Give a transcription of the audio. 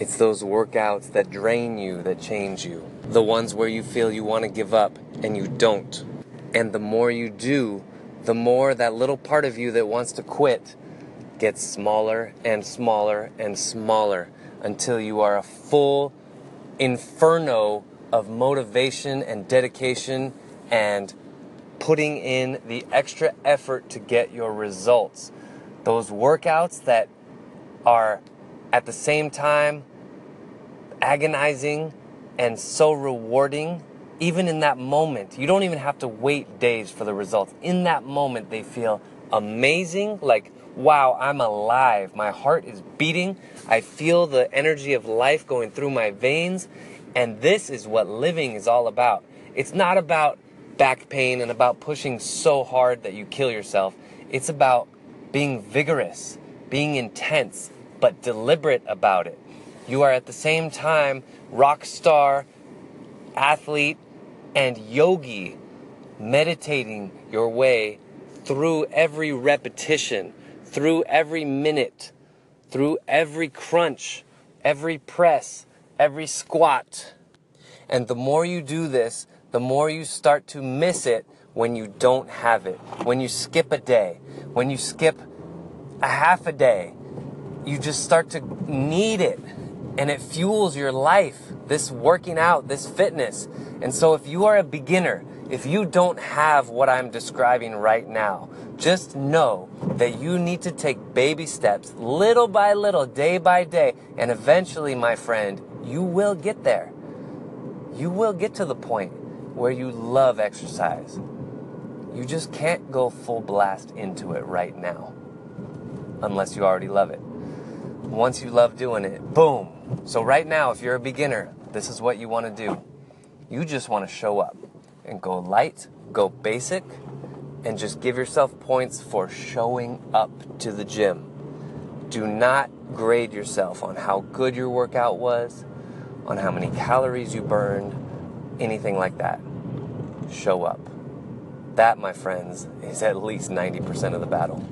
It's those workouts that drain you that change you. The ones where you feel you want to give up and you don't. And the more you do, the more that little part of you that wants to quit gets smaller and smaller and smaller until you are a full inferno of motivation and dedication and putting in the extra effort to get your results. Those workouts that are at the same time agonizing and so rewarding, even in that moment. You don't even have to wait days for the results. In that moment, they feel amazing like, wow, I'm alive. My heart is beating. I feel the energy of life going through my veins. And this is what living is all about. It's not about back pain and about pushing so hard that you kill yourself. It's about being vigorous, being intense, but deliberate about it. You are at the same time rock star, athlete, and yogi, meditating your way through every repetition, through every minute, through every crunch, every press, every squat. And the more you do this, the more you start to miss it when you don't have it. When you skip a day, when you skip a half a day, you just start to need it and it fuels your life. This working out, this fitness. And so if you are a beginner, if you don't have what I'm describing right now, just know that you need to take baby steps, little by little, day by day, and eventually, my friend, you will get there. You will get to the point where you love exercise. You just can't go full blast into it right now, unless you already love it. Once you love doing it, boom. So, right now, if you're a beginner, this is what you want to do. You just want to show up and go light, go basic, and just give yourself points for showing up to the gym. Do not grade yourself on how good your workout was, on how many calories you burned, anything like that. Show up. That, my friends, is at least 90% of the battle.